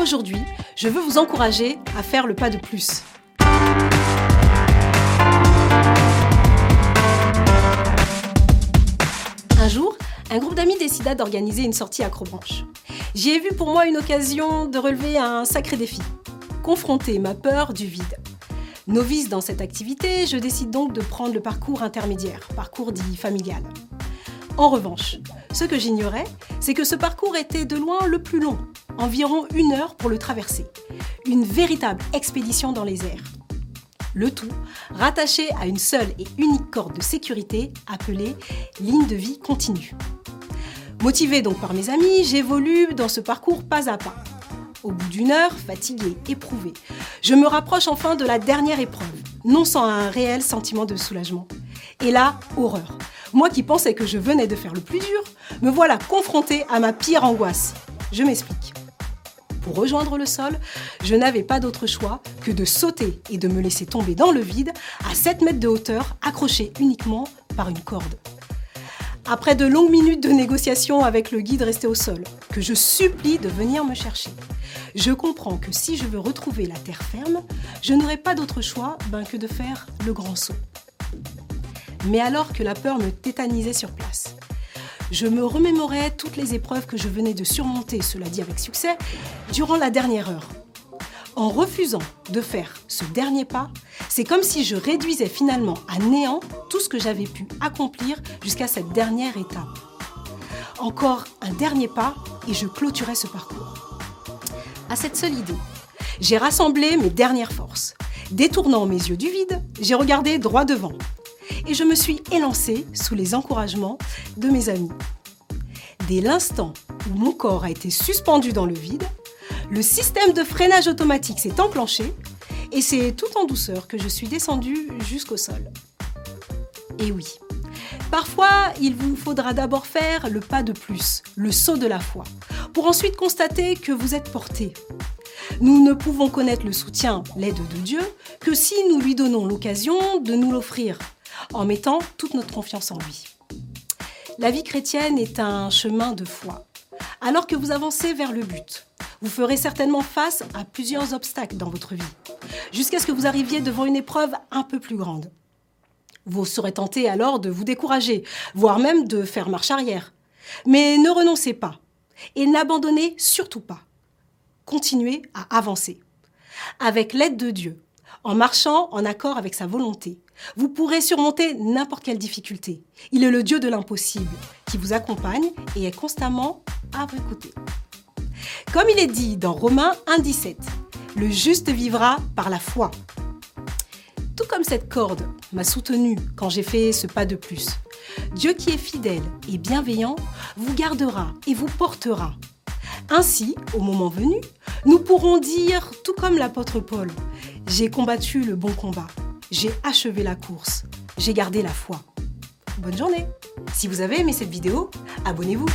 aujourd'hui, je veux vous encourager à faire le pas de plus. Un jour, un groupe d'amis décida d'organiser une sortie acrobranche. J'y ai vu pour moi une occasion de relever un sacré défi, confronter ma peur du vide. Novice dans cette activité, je décide donc de prendre le parcours intermédiaire, parcours dit familial. En revanche, ce que j'ignorais, c'est que ce parcours était de loin le plus long, environ une heure pour le traverser. Une véritable expédition dans les airs. Le tout rattaché à une seule et unique corde de sécurité appelée ligne de vie continue. Motivé donc par mes amis, j'évolue dans ce parcours pas à pas. Au bout d'une heure, fatigué, éprouvé, je me rapproche enfin de la dernière épreuve, non sans un réel sentiment de soulagement. Et là, horreur. Moi qui pensais que je venais de faire le plus dur, me voilà confronté à ma pire angoisse. Je m'explique. Pour rejoindre le sol, je n'avais pas d'autre choix que de sauter et de me laisser tomber dans le vide à 7 mètres de hauteur, accroché uniquement par une corde. Après de longues minutes de négociation avec le guide resté au sol, que je supplie de venir me chercher, je comprends que si je veux retrouver la terre ferme, je n'aurai pas d'autre choix ben, que de faire le grand saut. Mais alors que la peur me tétanisait sur place, je me remémorais toutes les épreuves que je venais de surmonter, cela dit avec succès, durant la dernière heure. En refusant de faire ce dernier pas, c'est comme si je réduisais finalement à néant tout ce que j'avais pu accomplir jusqu'à cette dernière étape. Encore un dernier pas et je clôturais ce parcours. À cette seule idée, j'ai rassemblé mes dernières forces. Détournant mes yeux du vide, j'ai regardé droit devant et je me suis élancée sous les encouragements de mes amis. Dès l'instant où mon corps a été suspendu dans le vide, le système de freinage automatique s'est enclenché et c'est tout en douceur que je suis descendue jusqu'au sol. Et oui, parfois il vous faudra d'abord faire le pas de plus, le saut de la foi, pour ensuite constater que vous êtes porté. Nous ne pouvons connaître le soutien, l'aide de Dieu, que si nous lui donnons l'occasion de nous l'offrir en mettant toute notre confiance en lui. La vie chrétienne est un chemin de foi. Alors que vous avancez vers le but, vous ferez certainement face à plusieurs obstacles dans votre vie, jusqu'à ce que vous arriviez devant une épreuve un peu plus grande. Vous serez tenté alors de vous décourager, voire même de faire marche arrière. Mais ne renoncez pas et n'abandonnez surtout pas. Continuez à avancer. Avec l'aide de Dieu, en marchant en accord avec sa volonté, vous pourrez surmonter n'importe quelle difficulté. Il est le Dieu de l'impossible qui vous accompagne et est constamment à vos côtés. Comme il est dit dans Romains 1,17, le juste vivra par la foi. Tout comme cette corde m'a soutenu quand j'ai fait ce pas de plus, Dieu qui est fidèle et bienveillant vous gardera et vous portera. Ainsi, au moment venu, nous pourrons dire, tout comme l'apôtre Paul, j'ai combattu le bon combat. J'ai achevé la course. J'ai gardé la foi. Bonne journée. Si vous avez aimé cette vidéo, abonnez-vous.